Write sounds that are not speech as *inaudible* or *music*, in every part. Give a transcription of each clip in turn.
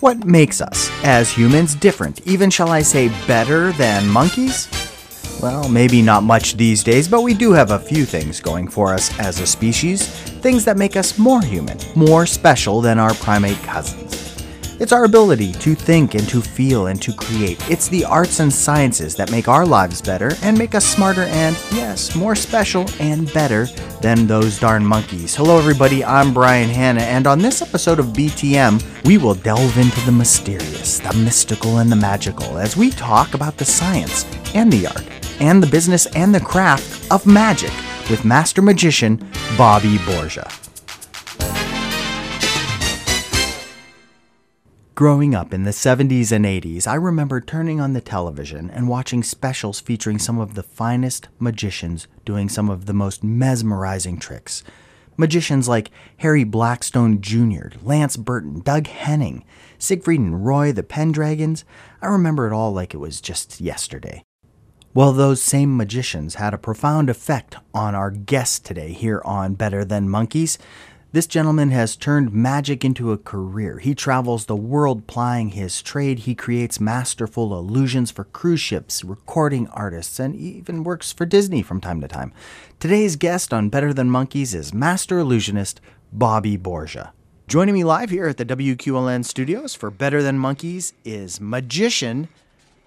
What makes us, as humans, different, even shall I say better than monkeys? Well, maybe not much these days, but we do have a few things going for us as a species, things that make us more human, more special than our primate cousins. It's our ability to think and to feel and to create. It's the arts and sciences that make our lives better and make us smarter and, yes, more special and better than those darn monkeys. Hello, everybody. I'm Brian Hanna, and on this episode of BTM, we will delve into the mysterious, the mystical, and the magical as we talk about the science and the art and the business and the craft of magic with master magician Bobby Borgia. Growing up in the 70s and 80s, I remember turning on the television and watching specials featuring some of the finest magicians doing some of the most mesmerizing tricks. Magicians like Harry Blackstone Jr., Lance Burton, Doug Henning, Siegfried and Roy, the Pendragons. I remember it all like it was just yesterday. Well, those same magicians had a profound effect on our guest today here on Better Than Monkeys. This gentleman has turned magic into a career. He travels the world plying his trade. He creates masterful illusions for cruise ships, recording artists, and even works for Disney from time to time. Today's guest on Better Than Monkeys is master illusionist Bobby Borgia. Joining me live here at the WQLN studios for Better Than Monkeys is magician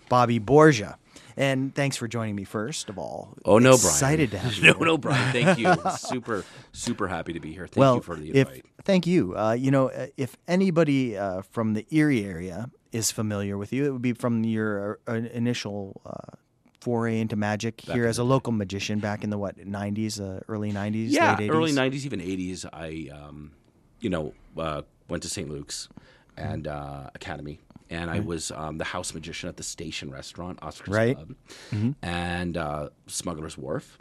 Bobby Borgia. And thanks for joining me first of all. Oh no, Excited Brian. to have *laughs* you. no, no, Brian. Thank you. *laughs* super, super happy to be here. Thank well, you for the if invite. thank you. Uh, you know, uh, if anybody uh, from the Erie area is familiar with you, it would be from your uh, initial uh, foray into magic here in as a local magician back in the what '90s, uh, early '90s, yeah, late '80s. early '90s, even '80s. I, um, you know, uh, went to St. Luke's and uh, Academy, and I was um, the house magician at the Station Restaurant, Oscar's Right. Club, and uh, Smuggler's Wharf,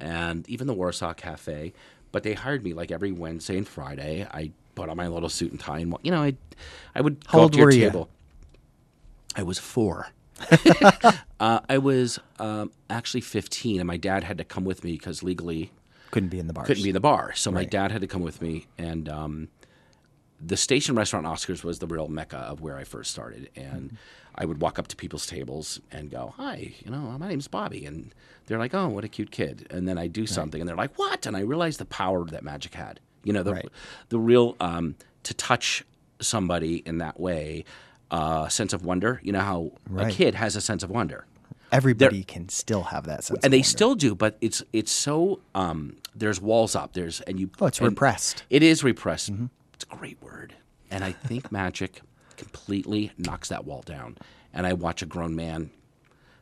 and even the Warsaw Cafe. But they hired me like every Wednesday and Friday. I put on my little suit and tie, and you know, I, I would How go up to your were you? table. I was four. *laughs* uh, I was um, actually 15, and my dad had to come with me because legally Couldn't be in the bar. couldn't be in the bar. So my dad had to come with me, and um, the station restaurant Oscars was the real mecca of where I first started. And I would walk up to people's tables and go, "Hi, you know, my name's Bobby," and they're like, "Oh, what a cute kid." And then I do something, and they're like, "What?" And I realized the power that magic had. You know, the Right. the real um, to touch somebody in that way. Uh, sense of wonder. You know how Right. a kid has a sense of wonder Everybody can still have that sense. and they wonder. still do but it's it's so um there's walls up there's and you Oh, it's repressed. it is repressed it's a great word. And i think *laughs* magic completely knocks that wall down. And i watch a grown man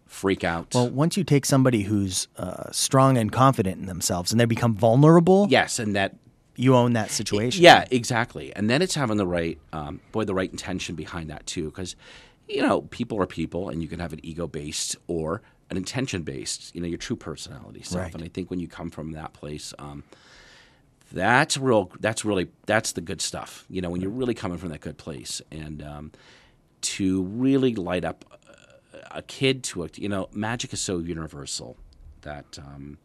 freak out. Well, once you take somebody who's uh, strong and confident in themselves, and they become vulnerable, yes and that you own that situation. yeah exactly. And then it's having the right um, boy the right intention behind that too because you know people are people and you can have an ego based or an intention based you know your true personality self Right. and i think when you come from that place um, that's real that's really that's the good stuff you know when you're really coming from that good place and um, to really light up a, kid to a you know magic is so universal that um,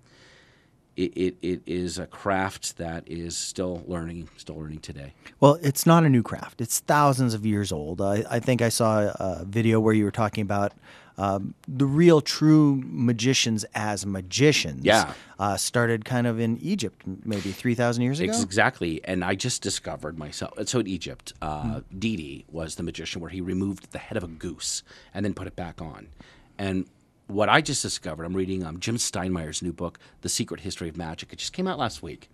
it, it, it is a craft that is still learning still learning today Well, it's not a new craft. It's thousands of years old. I, I think I saw a video where you were talking about um, the real true magicians as magicians. Yeah. Uh, started kind of in Egypt, maybe 3,000 years ago. Exactly. And I just discovered myself. So in Egypt, uh, Dedi was the magician where he removed the head of a goose and then put it back on. And what I just discovered, I'm reading um, Jim Steinmeyer's new book, The Secret History of Magic. It just came out last week.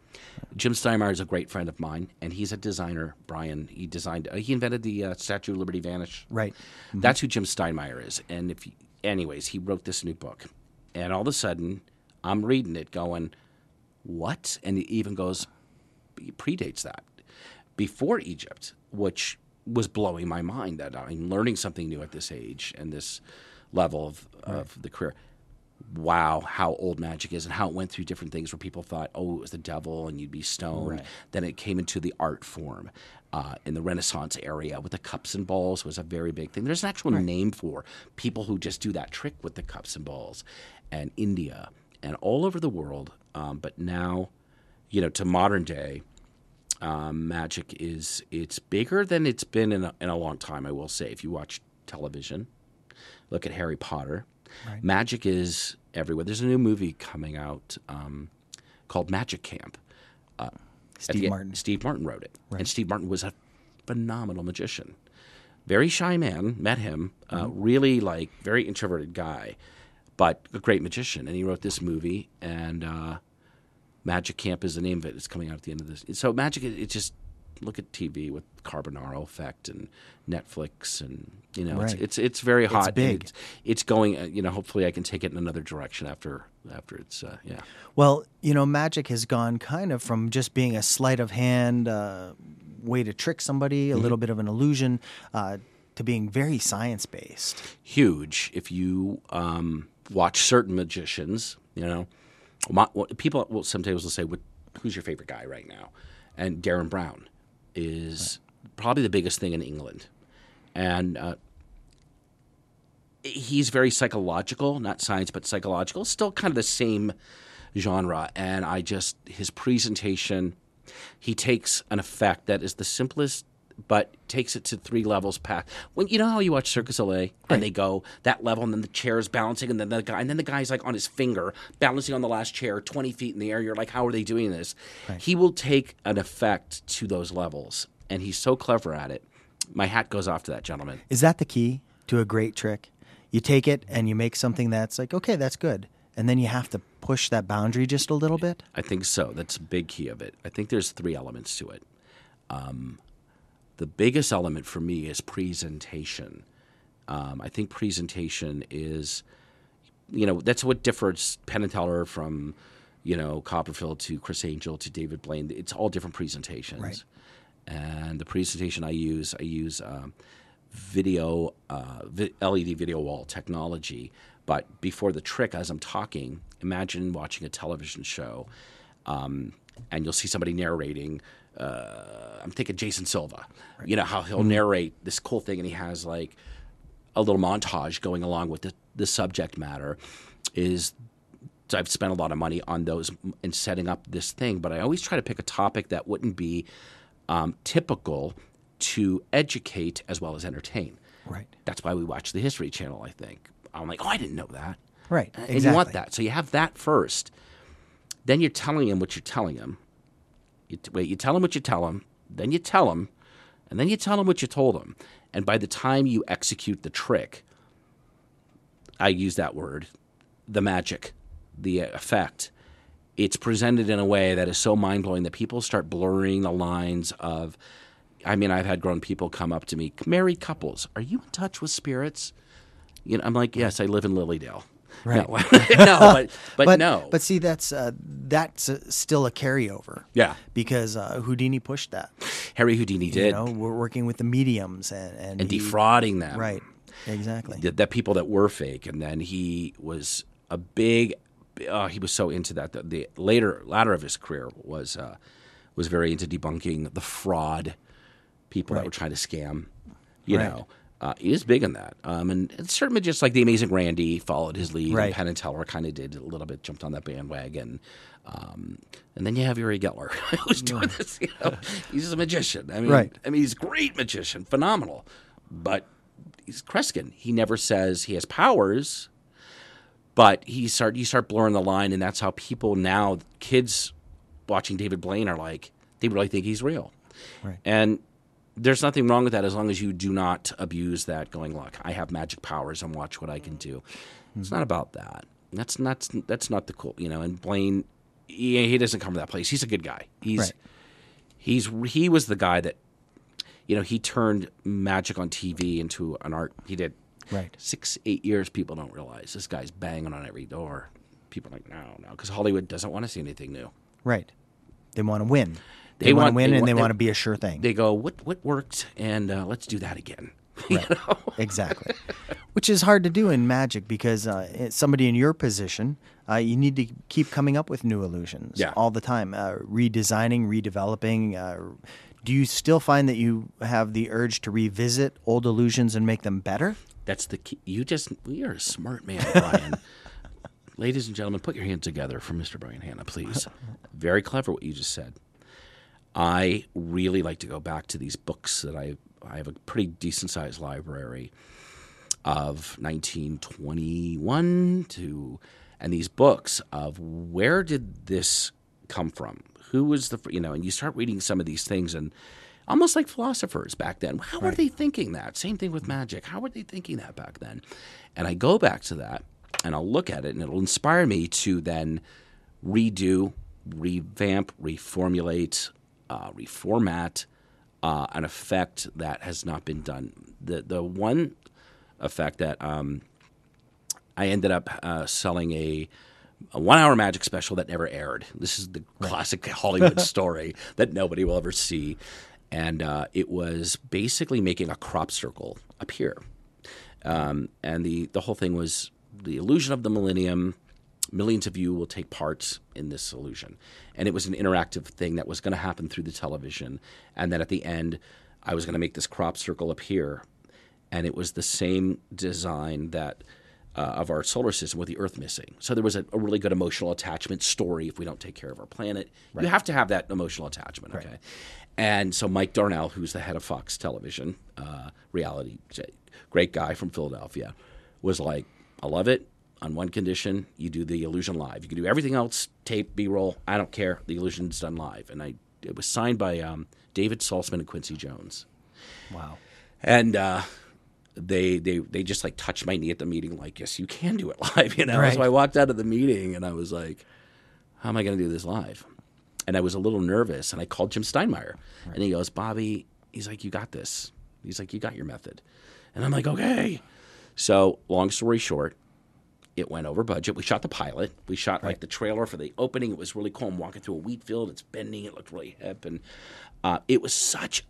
Jim Steinmeyer is a great friend of mine, and he's a designer. Brian, he designed, uh, he invented the uh, Statue of Liberty Vanish. Right. That's who Jim Steinmeyer is. And if, you, anyways, he wrote this new book, and all of a sudden, I'm reading it, going, "What?" And it even goes, it predates that, before Egypt, which was blowing my mind. That I'm learning something new at this age and this level of, of the career. Wow, how old magic is, and how it went through different things where people thought, "Oh, it was the devil," and you'd be stoned. Then it came into the art form. Uh, in the Renaissance area, with the cups and balls was a very big thing. There's an actual name for people who just do that trick with the cups and balls, and India and all over the world. Um, but now, you know, to modern day, Um, magic is it's bigger than it's been in a, in a long time. I will say, if you watch television, look at Harry Potter. Right. Magic is everywhere. There's a new movie coming out um, called Magic Camp. At Steve the- Martin. Steve Martin wrote it, Right. and Steve Martin was a phenomenal magician. Very shy man. Met him. Uh, Mm-hmm. really like very introverted guy, but a great magician. And he wrote this movie, and uh, Magic Camp is the name of it. It's coming out at the end of this. So Magic, it, it just look at TV with Carbonaro Effect and Netflix, and you know, Right. it's, it's it's very hot. and big. It's, it's going. Uh, you know, hopefully, I can take it in another direction after after it's uh, yeah. Well, you know, magic has gone kind of from just being a sleight of hand uh, way to trick somebody, a Mm-hmm. little bit of an illusion, uh, to being very science based. huge if you um, watch certain magicians. You know, my, people will sometimes will say, what, "Who's your favorite guy right now?" And Derren Brown is probably the biggest thing in England, and uh, he's very psychological, not science, but psychological. Still kind of the same genre, and I just his presentation. He takes an effect that is the simplest, but takes it to three levels past. When you know how you watch Circus LA and they go that level, and then the chair is balancing, and then the guy, and then the guy's like on his finger balancing on the last chair, twenty feet in the air. You're like, how are they doing this? He will take an effect to those levels, and he's so clever at it. My hat goes off to that gentleman. Is that the key to a great trick? You take it and you make something that's like, okay, that's good. And then you have to push that boundary just a little bit. I think so. That's a big key of it. I think there's three elements to it. Um, the biggest element for me is presentation. Um, I think presentation is, you know, that's what differs Penn and Teller from, you know, Copperfield to Criss Angel to David Blaine. It's all different presentations. Right. And the presentation I use, I use um, video, uh, LED video wall technology. But before the trick, as I'm talking, imagine watching a television show, um, and you'll see somebody narrating. Uh, I'm thinking Jason Silva. You know how he'll narrate this cool thing, and he has like a little montage going along with the, the subject matter. Is so I've spent a lot of money on those and setting up this thing, but I always try to pick a topic that wouldn't be um, typical to educate as well as entertain. Right. That's why we watch the History Channel. I think I'm like, oh, I didn't know that. Right. And Exactly. you want that, so you have that first. Then you're telling him what you're telling him. You t- wait, you tell them what you tell them, Then you tell them, and then you tell them what you told them. And by the time you execute the trick, I use that word, the magic, the effect. It's presented in a way that is so mind blowing that people start blurring the lines of. I mean, I've had grown people come up to me, married couples. Are you in touch with spirits? You know, I'm like, yes, I live in Lilydale. Right. No, *laughs* *laughs* no but, but but no. But see, that's uh, that's uh, still a carryover. Yeah. Because uh, Houdini pushed that. Harry Houdini You did, know, we're working with the mediums and and, and he- defrauding them. Right. Exactly. the, the people that were fake, and then he was a big. Uh, he was so into that. The, the later latter of his career was uh, was very into debunking the fraud people that Right. were trying to scam. You Right. know, uh, he is big in that. Um, and, and certainly just like the Amazing Randi followed his lead, Right. and Penn and Teller kind of did a little bit, jumped on that bandwagon. Um, and then you have Uri Geller, *laughs* who's doing this. You know, he's a magician. I mean, Right. I mean, he's a great magician, phenomenal. But he's Kreskin. He never says he has powers, but he start you start blurring the line, and that's how people now, kids watching David Blaine, are like they really think he's real. Right. And there's nothing wrong with that as long as you do not abuse that. Going, look, I have magic powers, and watch what I can do. It's not about that. That's not that's not the cool, you know. And Blaine, he, he doesn't come from that place. He's a good guy. He's Right. he's he was the guy that you know he turned magic on TV into an art. He did Right. six eight years. People don't realize this guy's banging on every door. People are like no no because Hollywood doesn't want to see anything new. Right. They want to win. They, They want to win, they and want- they they- want to be a sure thing. They go what what worked and uh, let's do that again. *laughs* Right. exactly. Which is hard to do in magic because uh, somebody in your position, uh, you need to keep coming up with new illusions Yeah. all the time, uh, redesigning, redeveloping. Uh, do you still find that you have the urge to revisit old illusions and make them better? That's the key. You just you're a smart man, Brian. *laughs* Ladies and gentlemen, put your hands together for Mr. Brian Hanna, please. Very clever what you just said. I really like to go back to these books that I I have a pretty decent sized library of 1921 to and these books of where did this come from? Who was the you know? And you start reading some of these things and almost like philosophers back then. How were they thinking that? Same thing with magic. How were they thinking that back then? And I go back to that and I'll look at it and it'll inspire me to then redo, revamp, reformulate, uh, reformat uh, an effect that has not been done. The the one effect that um, I ended up uh, selling a, a one hour magic special that never aired. This is the classic *laughs* Hollywood story that nobody will ever see. And uh, it was basically making a crop circle appear. Um, and the, the whole thing was the illusion of the millennium. Millions of you will take part in this illusion. And it was an interactive thing that was going to happen through the television. And then at the end, I was going to make this crop circle appear. And it was the same design that uh, of our solar system with the Earth missing. So there was a, a, really good emotional attachment story. If we don't take care of our planet, right. you have to have that emotional attachment. Okay, right. and so Mike Darnell, who's the head of Fox Television, uh, reality, great guy from Philadelphia, was like, "I love it." On one condition, you do the illusion live. You can do everything else, tape, B-roll. I don't care. The illusion's done live, and I it was signed by um, David Salzman and Quincy Jones. Wow. And uh, they they they just like touched my knee at the meeting, like, yes, you can do it *laughs* live, you know. Right. So I walked out of the meeting and I was like, how am I going to do this live? And I was a little nervous, and I called Jim Steinmeyer, right. and he goes, Bobby, he's like, you got this. He's like, you got your method, and I'm like, okay. So long story short, it went over budget. We shot the pilot. We shot right. like the trailer for the opening. It was really cool. I'm walking through a wheat field. It's bending. It looked really hip, and uh, it was such.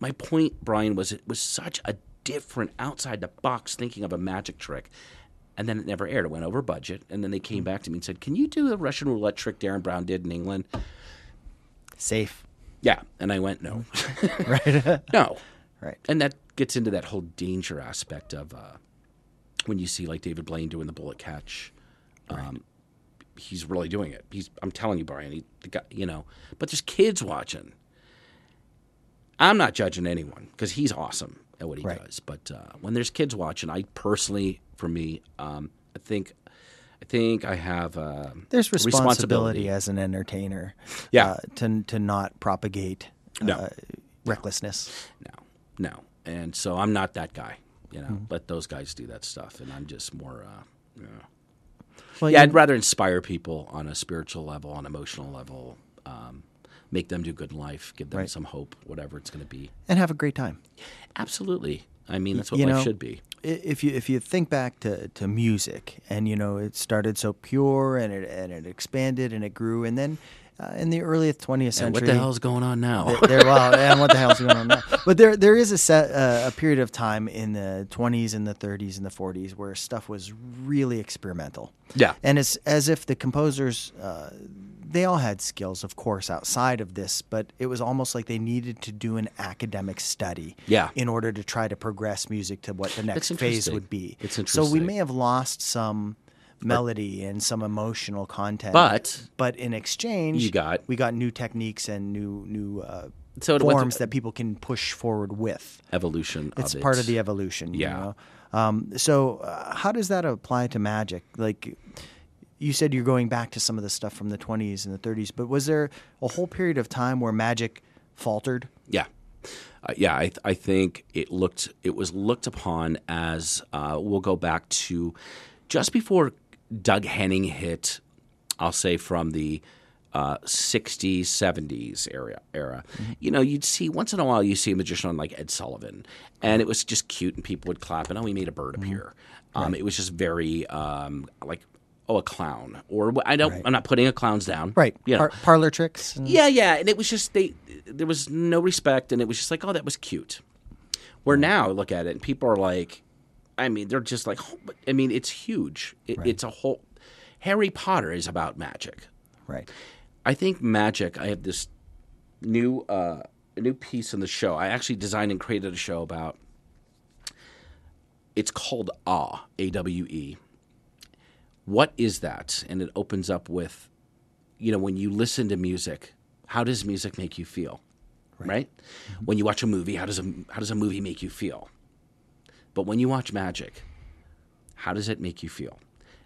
My point, Brian, was it was such a different outside the box thinking of a magic trick. And then it never aired. It went over budget. And then they came back to me and said, Can you do the Russian roulette trick Derren Brown did in England? Safe. Yeah. And I went, No. *laughs* right. *laughs* no. Right. And that gets into that whole danger aspect of uh, when you see like David Blaine doing the bullet catch. Um, right. He's really doing it. He's, I'm telling you, Brian, he, the guy, you know, but there's kids watching. I'm not judging anyone because he's awesome at what he right. does. But uh, when there's kids watching, I personally, for me, um, I think. I think I have uh, there's responsibility, responsibility, as an entertainer, yeah, uh, to to not propagate no. Uh, recklessness. No, no, and so I'm not that guy. You know, mm-hmm. let those guys do that stuff, and I'm just more. Uh, you know. well, yeah, I'd rather inspire people on a spiritual level, on emotional level. Um, make them do good in life, give them right. some hope, whatever it's going to be, and have a great time. Absolutely. I mean, that's what you life know, should be. If you if you think back to, to music, and you know, it started so pure, and it and it expanded and it grew, and then uh, in the early 20th century. And what the hell's going on now? there, well, and what the hell's going on now? But there, there is a set, uh, a period of time in the 20s and the 30s and the 40s where stuff was really experimental. Yeah, and it's as if the composers, uh, they all had skills, of course, outside of this, but it was almost like they needed to do an academic study. Yeah. in order to try to progress music to what the next phase would be. It's interesting. So we may have lost some melody and some emotional content. But but in exchange, you got we got new techniques and new new uh, so forms that people can push forward with. Evolution. It's of part it. of the evolution. Yeah. You know? um, so uh, how does that apply to magic? Like. You said you're going back to some of the stuff from the 20s and the 30s, but was there a whole period of time where magic faltered? Yeah, uh, yeah, I, th- I, think it looked it was looked upon as uh, we'll go back to just before Doug Henning hit, I'll say from the uh, 60s, 70s era. era. Mm-hmm. You know, you'd see once in a while you see a magician on like Ed Sullivan, and it was just cute, and people would clap, and oh, he made a bird mm-hmm. appear. Um, right. It was just very um, like oh a clown or I don't right. I'm not putting a clowns down. Right. You know. Par- parlor tricks. And... Yeah, yeah, and it was just they there was no respect, and it was just like oh that was cute. Where now look at it, and people are like I mean, they're just like, I mean, it's huge. It, right. It's a whole. Harry Potter is about magic. Right. I think magic. I have this new uh, new piece in the show. I actually designed and created a show about. It's called Awe, A W E. What is that? And it opens up with, you know, when you listen to music, how does music make you feel? Right? When you watch a movie, how does a how does a movie make you feel? But when you watch magic, how does it make you feel?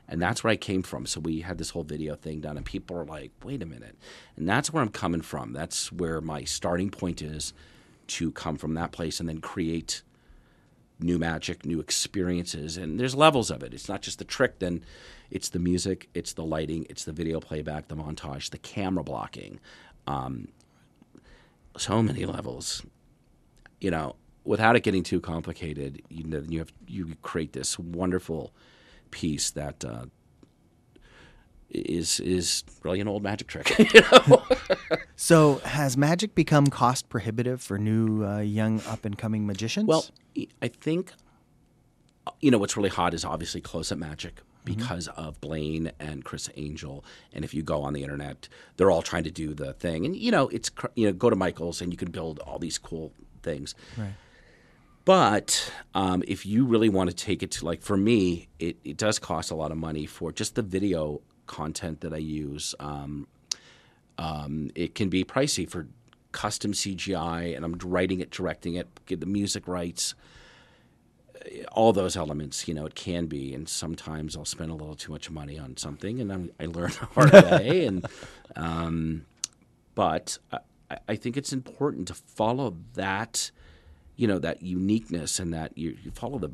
And that's where I came from. So we had this whole video thing done, and people are like, wait a minute. And that's where I'm coming from. That's where my starting point is to come from that place and then create new magic, new experiences. And there's levels of it. It's not just the trick, then it's the music, it's the lighting, it's the video playback, the montage, the camera blocking. Um, so many levels. You know, without it getting too complicated, you know, you have you create this wonderful piece that uh, is is really an old magic trick. *laughs* you know? *laughs* So, has magic become cost prohibitive for new uh, young up and coming magicians? Well, I think you know what's really hot is obviously close up magic because of Blaine and Criss Angel. And if you go on the internet, they're all trying to do the thing. And you know, it's you know, go to Michaels and you can build all these cool things. right. But um, if you really want to take it to like for me, it, it does cost a lot of money for just the video content that I use. Um, um, it can be pricey for custom CGI, and I'm writing it, directing it, get the music rights, uh, all those elements. You know, it can be, and sometimes I'll spend a little too much money on something, and I'm, I learn the *laughs* hard way. And um, but I, I think it's important to follow that you know that uniqueness and that you, you follow the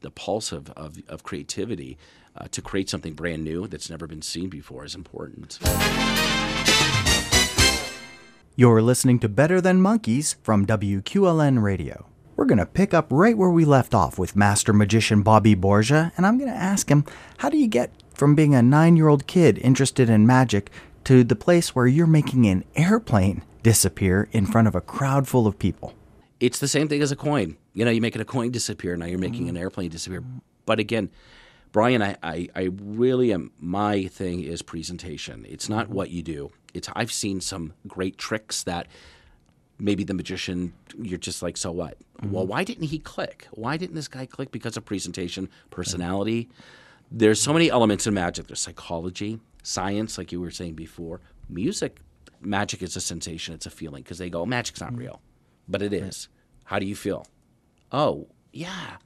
the pulse of, of, of creativity uh, to create something brand new that's never been seen before is important. You're listening to Better Than Monkeys from WQLN Radio. We're going to pick up right where we left off with master magician Bobby Borgia, and I'm going to ask him how do you get from being a nine year old kid interested in magic to the place where you're making an airplane disappear in front of a crowd full of people? It's the same thing as a coin. You know, you're making a coin disappear, now you're making an airplane disappear. But again, Brian, I, I, I really am. My thing is presentation. It's not what you do. It's I've seen some great tricks that maybe the magician you're just like, so what? Mm-hmm. Well, why didn't he click? Why didn't this guy click? Because of presentation, personality. There's so many elements in magic. There's psychology, science, like you were saying before. Music, magic is a sensation. It's a feeling because they go, magic's not mm-hmm. real, but it is. How do you feel? Oh, yeah,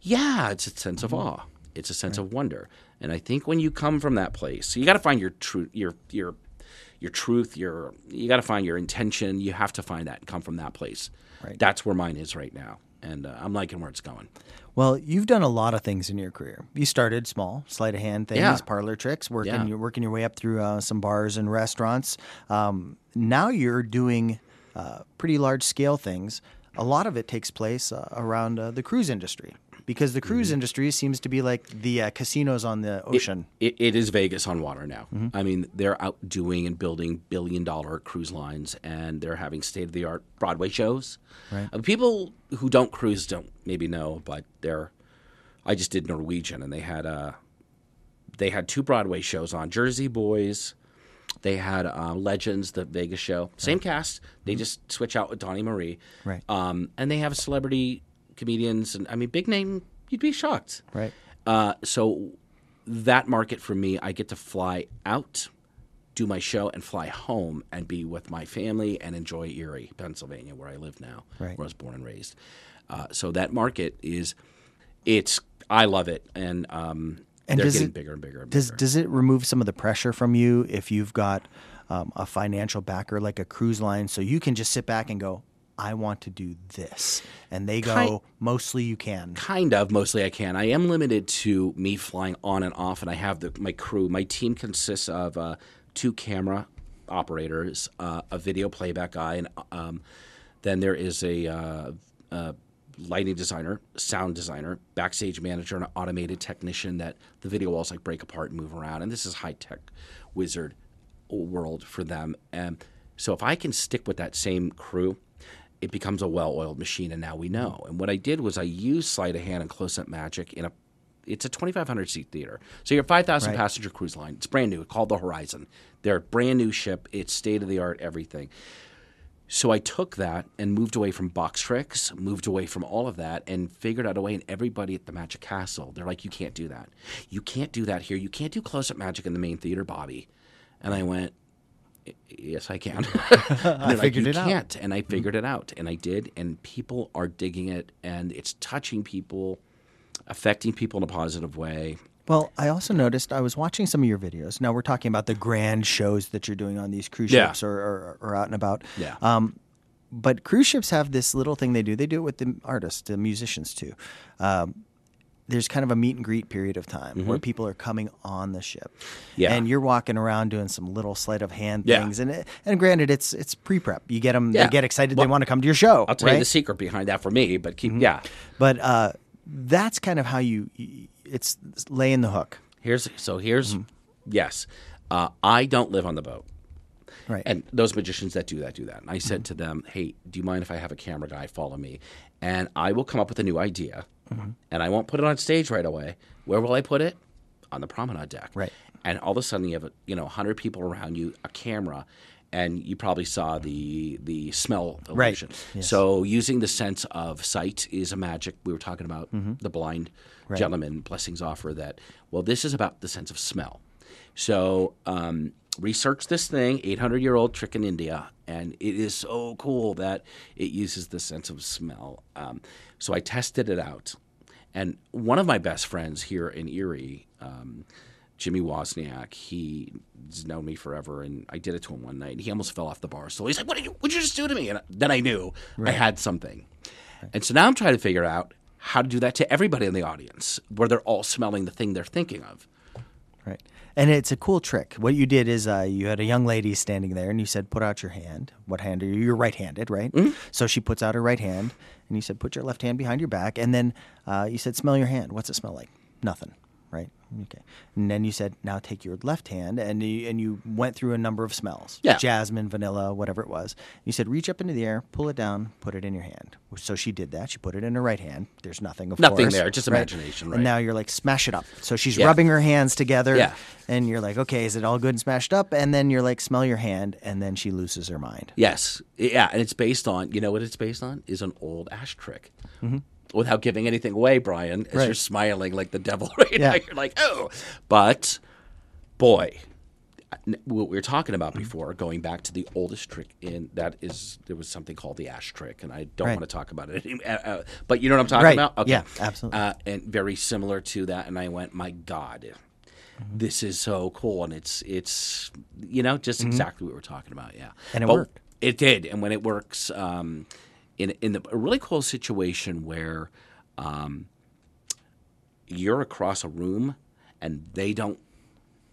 yeah. It's a sense of awe. It's a sense of wonder. And I think when you come from that place, you got to find your truth, your your your truth. Your you got to find your intention. You have to find that and come from that place. Right. That's where mine is right now, and uh, I'm liking where it's going. Well, you've done a lot of things in your career. You started small, sleight of hand things, Yeah. parlor tricks, working Yeah. working your way up through uh, some bars and restaurants. Um, now you're doing uh, pretty large scale things. A lot of it takes place uh, around uh, the cruise industry because the cruise industry seems to be like the uh, casinos on the ocean. It, it is Vegas on water now. I mean, they're out doing and building billion dollar cruise lines, and they're having state of the art Broadway shows. Right. Uh, people who don't cruise don't maybe know, but they're. I just did Norwegian, and they had uh, they had two Broadway shows on Jersey Boys. They had uh, Legends, the Vegas show, same cast. They just switch out with Donnie Marie, Right. Um, and they have celebrity comedians, and I mean, big name. You'd be shocked. Right. Uh, so that market for me, I get to fly out, do my show, and fly home and be with my family and enjoy Erie, Pennsylvania, where I live now, Right. where I was born and raised. Uh, so that market is, it's I love it, and um, And they're does getting it- bigger and bigger and Does bigger. does it remove some of the pressure from you if you've got um, a financial backer like a cruise line, so you can just sit back and go, "I want to do this," and they go, Kind- "Mostly you can." kind of mostly i can i am limited to me flying on and off and i have the, my crew my team consists of uh, two camera operators uh, a video playback guy and um, then there is a uh, uh, lighting designer sound designer backstage manager and an automated technician that the video walls like break apart and move around and this is high tech wizard world for them and so if i can stick with that same crew it becomes a well-oiled machine, and now we know. And what I did was I used sleight of hand and close-up magic in a. It's a 2,500 seat theater, so you're a 5,000 Right. passenger cruise line. It's brand new. It's called the Horizon. They're a brand new ship. It's state of the art, everything. So I took that and moved away from box tricks, moved away from all of that, and figured out a way. And everybody at the Magic Castle, they're like, "You can't do that. You can't do that here. You can't do close-up magic in the main theater, Bobby." And I went, yes, I can. *laughs* *laughs* I figured you it out." can't, and I mm-hmm. figured it out, and I did, and people are digging it, and it's touching people, affecting people in a positive way. Well, I also noticed I was watching some of your videos. Now we're talking about the grand shows that you're doing on these cruise Yeah. ships or, or, or out and about. Yeah. Um, but cruise ships have this little thing they do. They do it with the artists, the musicians too. Um, there's kind of a meet and greet period of time where people are coming on the ship, Mm-hmm. Yeah. and you're walking around doing some little sleight of hand Yeah. things. And it, and granted, it's it's pre prep. You get them, Yeah. they get excited, they want to come to your show. I'll tell you the secret behind that for me, but Mm-hmm. keep yeah. But uh, that's kind of how you. It's laying the hook, Here's so here's Mm-hmm. yes, uh, I don't live on the boat. right? And those magicians that do that do that. And I said to them, "Hey, do you mind if I have a camera guy follow me, and I will come up with a new idea, and I won't put it on stage right away. Where will I put it? On the promenade deck. Right. And all of a sudden, you have you know hundred people around you, a camera, and you probably saw the the smell Right. illusion. Yes. So using the sense of sight is a magic. We were talking about Mm-hmm. the blind gentleman blessings offer that. Well, this is about the sense of smell. So um, research this thing, 800 year old trick in India, and it is so cool that it uses the sense of smell. Um, so I tested it out, and one of my best friends here in Erie. Um, Jimmy Wozniak, he's known me forever, and I did it to him one night. And He almost fell off the bar stool. He's like, "What did you? What you just do to me?" And then I knew I had something. And so now I'm trying to figure out how to do that to everybody in the audience, where they're all smelling the thing they're thinking of. Right. And it's a cool trick. What you did is uh, you had a young lady standing there and you said, put out your hand. What hand are you? You're right handed, right? Mm-hmm. So she puts out her right hand and you said, put your left hand behind your back. And then uh, you said, smell your hand. What's it smell like? Nothing. Right. Okay. And then you said, now take your left hand, and you, and you went through a number of smells. Yeah. Jasmine, vanilla, whatever it was. You said, reach up into the air, pull it down, put it in your hand. So she did that. She put it in her right hand. There's nothing, of Nothing course. there, just right? imagination, right. And now you're like, smash it up. So she's Yeah. rubbing her hands together. Yeah. And you're like, okay, is it all good and smashed up? And then you're like, smell your hand, and then she loses her mind. Yes, yeah, and it's based on you know what it's based on is an old ash trick. Mm-hmm. Without giving anything away, Brian, as Mm-hmm. Right. you're smiling like the devil *laughs* right Yeah. now, you're like, oh, but boy, what we were talking about Mm-hmm. before, going back to the oldest trick in that is there was something called the ash trick, and I don't Right. want to talk about it, anymore, uh, uh, but you know what I'm talking Right. about? Yeah, absolutely. Uh, and very similar to that, and I went, my God. This is so cool, and it's it's you know just exactly what we're talking about, yeah. Mm-hmm. And it But worked. It did, and when it works, um, in in the, a really cool situation where um, you're across a room and they don't,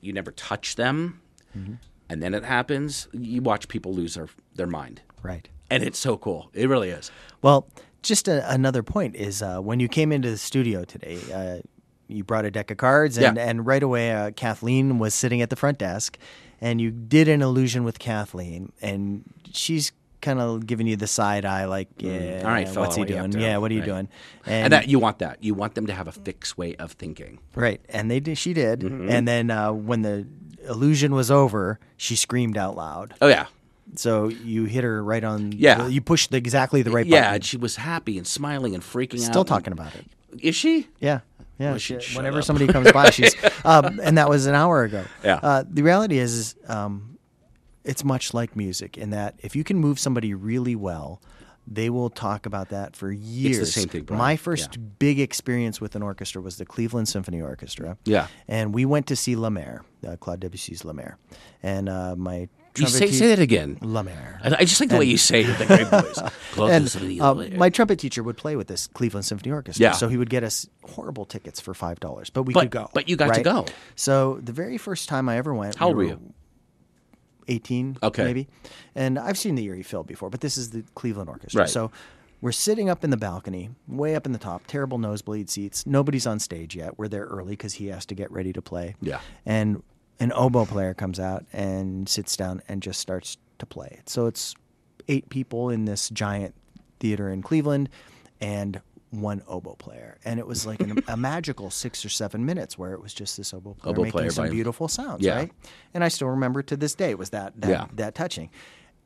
you never touch them, Mm-hmm. and then it happens. You watch people lose their their mind, Right. and it's so cool. It really is. Well, just a, another point is uh, when you came into the studio today, uh, you brought a deck of cards, and, Yeah. and right away uh, Kathleen was sitting at the front desk, and you did an illusion with Kathleen, and she's kind of giving you the side eye, like, yeah, Mm. All right, fella, what's he what are you up doing? Yeah, what are you Right. doing? And, that you want that. You want them to have a fixed way of thinking. Right, and they did. She did, Mm-hmm. and then uh, when the illusion was over, she screamed out loud. Oh yeah, So you hit her right on. Yeah. you pushed the, exactly the right yeah. button. And she was happy and smiling and freaking out. Still and- talking about it. Is she? Yeah, yeah. Well, she- whenever somebody comes by, she's. *laughs* Um, and that was an hour ago. Yeah. Uh, the reality is, is um, it's much like music in that if you can move somebody really well, they will talk about that for years. same thing, Brian. My first Yeah. big experience with an orchestra was the Cleveland Symphony Orchestra. Yeah. And we went to see La Mer, uh, Claude Debussy's La Mer, and uh, my. You say, say that again. La Mer. I, I just like the way you say it with the great voice. *laughs* And uh, my trumpet teacher would play with this Cleveland Symphony Orchestra. Yeah. So he would get us horrible tickets for five dollars, but we But- could go. but you got to go. So the very first time I ever went, How old were you? Eighteen, Okay. maybe. And I've seen the Erie Phil before, but this is the Cleveland Orchestra. Right. So we're sitting up in the balcony, way up in the top, terrible nosebleed seats. Nobody's on stage yet. We're there early because he has to get ready to play. Yeah. And an oboe player comes out and sits down and just starts to play. So it's eight people in this giant theater in Cleveland and one oboe player. And it was like an, a *laughs* magical six or seven minutes where it was just this oboe player Oboe making player some beautiful sounds, Yeah. right? And I still remember to this day it was that that, Yeah. that touching.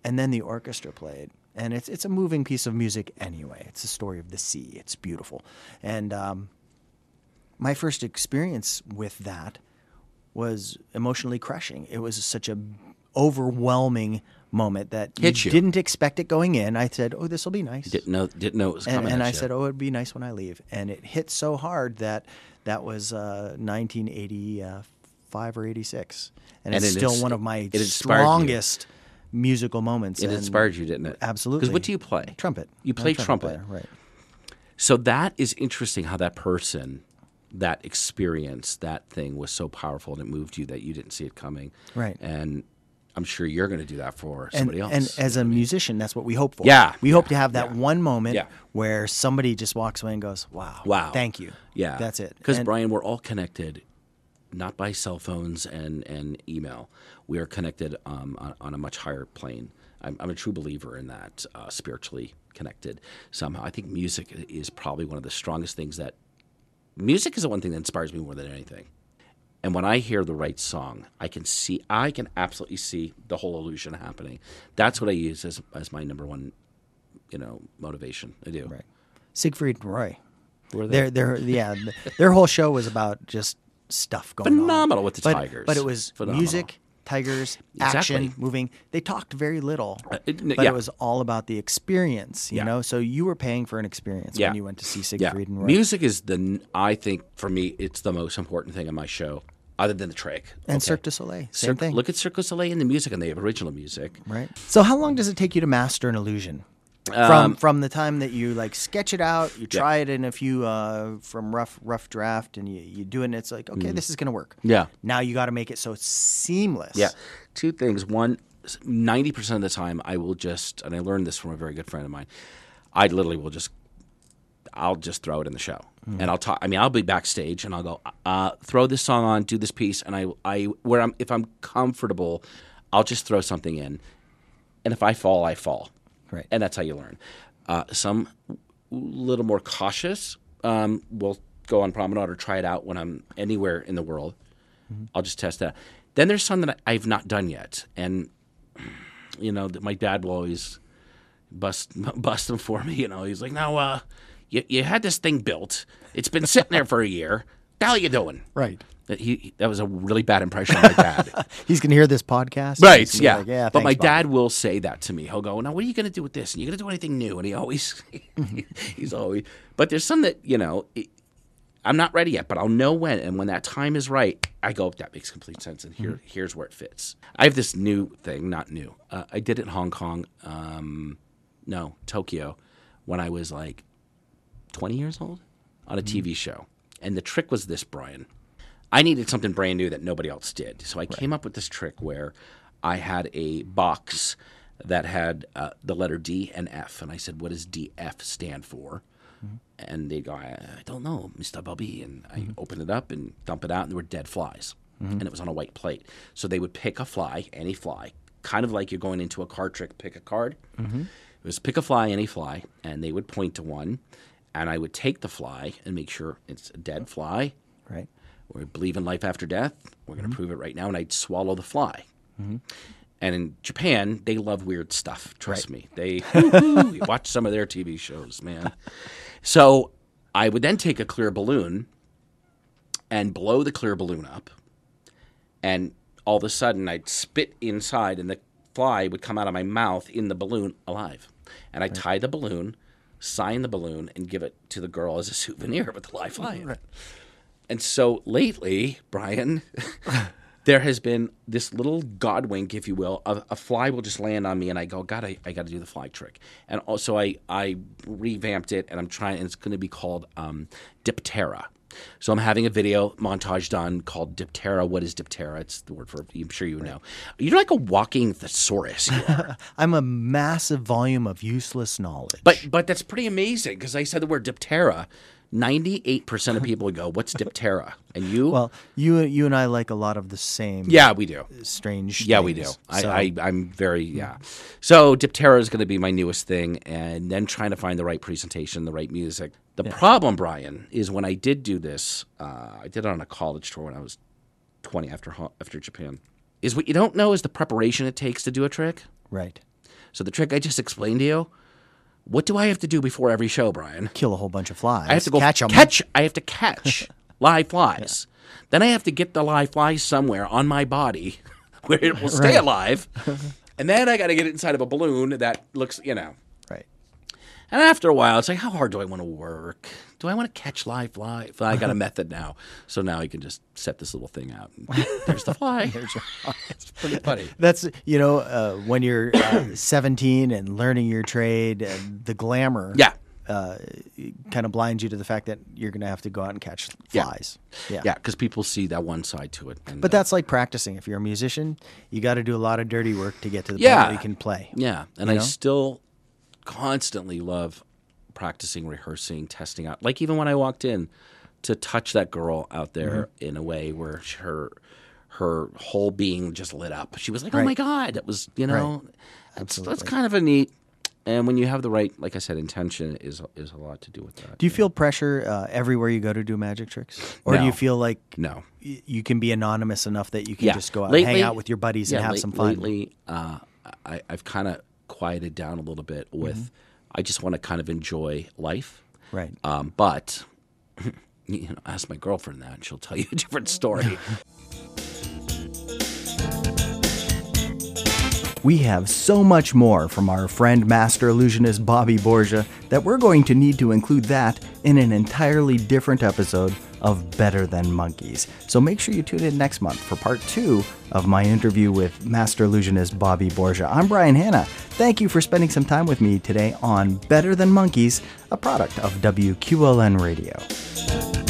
And then the orchestra played. And it's it's a moving piece of music anyway. It's a story of the sea. It's beautiful. And um, my first experience with that was emotionally crushing. It was such a overwhelming moment that Hit you. didn't expect it going in. I said, "Oh, this will be nice." Didn't know didn't know it was and, coming. and I you. said, "Oh, it'd be nice when I leave." And it hit so hard that that was uh, 1985 or 86, and, And it's it still ins- one of my inspired you. strongest musical moments. it inspired you, didn't it? Absolutely. Because what do you play? Trumpet. You play trumpet. player, right? So that is interesting how that person, that experience, that thing was so powerful and it moved you that you didn't see it coming. Right. And I'm sure you're going to do that for and, somebody else. and as a musician, that's what we hope for. Yeah, we hope to have that yeah. one moment Yeah. where somebody just walks away and goes, "Wow, Wow. thank you." Yeah, that's it. Because Brian, we're all connected, not by cell phones and and email. We are connected um, on, on a much higher plane. I'm, I'm a true believer in that, uh, spiritually connected somehow. I think music is probably one of the strongest things that. Music is the one thing that inspires me more than anything. And when I hear the right song, I can see, I can absolutely see the whole illusion happening. That's what I use as, as my number one, you know, motivation. I do. right. Siegfried and Roy. Who are they? Their yeah, th- their whole show was about just stuff going on. Phenomenal with the but, Tigers. But it was Phenomenal. music, tigers, action, Exactly. moving. They talked very little, Uh, it- but yeah. it was all about the experience. You Yeah. know, so you were paying for an experience Yeah. when you went to see Siegfried and Roy. music is the, I think for me it's the most important thing in my show, other than the trick. and okay? Cirque du Soleil, same Cirque- thing. Look at Cirque du Soleil and the music and the original music. right. So how long does it take you to master an illusion? Um, From from the time that you like sketch it out, you try it in a few uh, from rough rough draft, and you, you do it, and it's like okay, this is gonna work. Yeah. Now you got to make it so it's seamless. Yeah, two things. One, ninety percent of the time, I will just, and I learned this from a very good friend of mine. I literally will just, I'll just throw it in the show, Mm. and I'll talk. I mean, I'll be backstage, and I'll go, uh, throw this song on, do this piece, and I, I, where I'm, if I'm comfortable, I'll just throw something in, and if I fall, I fall, Right. and that's how you learn. Uh, some little more cautious um, will go on promenade or try it out when I'm anywhere in the world. I'll just test that. Then there's some that I've not done yet, and you know, my dad will always bust *laughs* bust them for me. You know, he's like, "No, uh, you you had this thing built. It's been sitting there for a year. The hell you doing?" Right. That he that was a really bad impression of my dad. *laughs* He's gonna hear this podcast. Right. he's gonna be Yeah. like, yeah. but my Bob." dad will say that to me. He'll go, "Now, what are you going to do with this? And you going to do anything new?" And he always, *laughs* he's always. But there's some that you know, it, I'm not ready yet, but I'll know when. And when that time is right, I go, "That makes complete sense." And here, Mm-hmm. here's where it fits. I have this new thing, not new. Uh, I did it in Hong Kong. Um, no, Tokyo, when I was like 20 years old on a Mm-hmm. TV show. And the trick was this, Brian. I needed something brand new that nobody else did. So I came up with this trick where I had a box that had uh, the letter D and F. And I said, What does DF stand for? And they go, I, I don't know, Mr. Bobby. And I open it up and dump it out, and there were dead flies. And it was on a white plate. So they would pick a fly, any fly, kind of like you're going into a card trick, pick a card. It was pick a fly, any fly, and they would point to one. And I would take the fly and make sure it's a dead fly. Right. We believe in life after death. We're going to mm-hmm. prove it right now. And I'd swallow the fly. Mm-hmm. And in Japan, they love weird stuff. Trust me. They watch some of their TV shows, man. So I would then take a clear balloon and blow the clear balloon up. And all of a sudden, I'd spit inside, and the fly would come out of my mouth in the balloon alive. And I'd tie the balloon, sign the balloon, and give it to the girl as a souvenir with the live fly in. And so lately, Brian, *laughs* there has been this little god wink, if you will. A, a fly will just land on me, and I go, God, I, I got to do the fly trick. And also, I, I revamped it, and I'm trying, and it's going to be called um, Diptera. So I'm having a video montage done called Diptera. What is Diptera? It's the word for. I'm sure you know. You're like a walking thesaurus. *laughs* I'm a massive volume of useless knowledge. But but that's pretty amazing because I said the word diptera. Ninety-eight percent of people would go, "What's diptera?" And you, well, you you and I like a lot of the same. yeah, we do. Strange. Yeah, we do. things. I, So- I I'm very yeah. So diptera is going to be my newest thing, and then trying to find the right presentation, the right music. The problem, Brian, is when I did do this. Uh, I did it on a college tour when I was twenty after after Japan. Is what you don't know is the preparation it takes to do a trick. right. So the trick I just explained to you. What do I have to do before every show, Brian? Kill a whole bunch of flies. I have to go catch them. Catch. I have to catch *laughs* live flies. Then I have to get the live flies somewhere on my body *laughs* where it will stay Right. alive, and then I got to get it inside of a balloon that looks, you know. Right. And after a while, it's like, how hard do I want to work? Do I want to catch live fly? I got a method now, so now I can just set this little thing out. And *laughs* there's the fly. *laughs* it's pretty *laughs* funny. That's you know uh, when you're uh, 17 and learning your trade, and the glamour Yeah. uh, kind of blinds you to the fact that you're going to have to go out and catch flies. Yeah. Yeah, because people see that one side to it. And, But uh, that's like practicing. If you're a musician, you got to do a lot of dirty work to get to the Yeah. point where you can play. Yeah, and You I know? still constantly love practicing, rehearsing, testing out. Like even when I walked in to touch that girl out there Mm-hmm. in a way where her her whole being just lit up. She was like, "Oh Right. my god!" It was you know, that's that's kind of a neat. And when you have the right, like I said, intention is is a lot to do with that. Do you feel pressure uh, everywhere you go to do magic tricks, or do you feel like No. y- you can be anonymous enough that you can yeah. just go out Lately- and hang out with your buddies and have late- some fun? Lately, uh, I, I've kind of quieted down a little bit with. Mm-hmm. I just want to kind of enjoy life. Right. Um, but *laughs* you know, ask my girlfriend that, and she'll tell you a different story. *laughs* We have so much more from our friend master illusionist Bobby Borgia that we're going to need to include that in an entirely different episode of Better Than Monkeys. So make sure you tune in next month for part two of my interview with master illusionist Bobby Borgia. I'm Brian Hanna. Thank you for spending some time with me today on Better Than Monkeys, a product of WQLN Radio.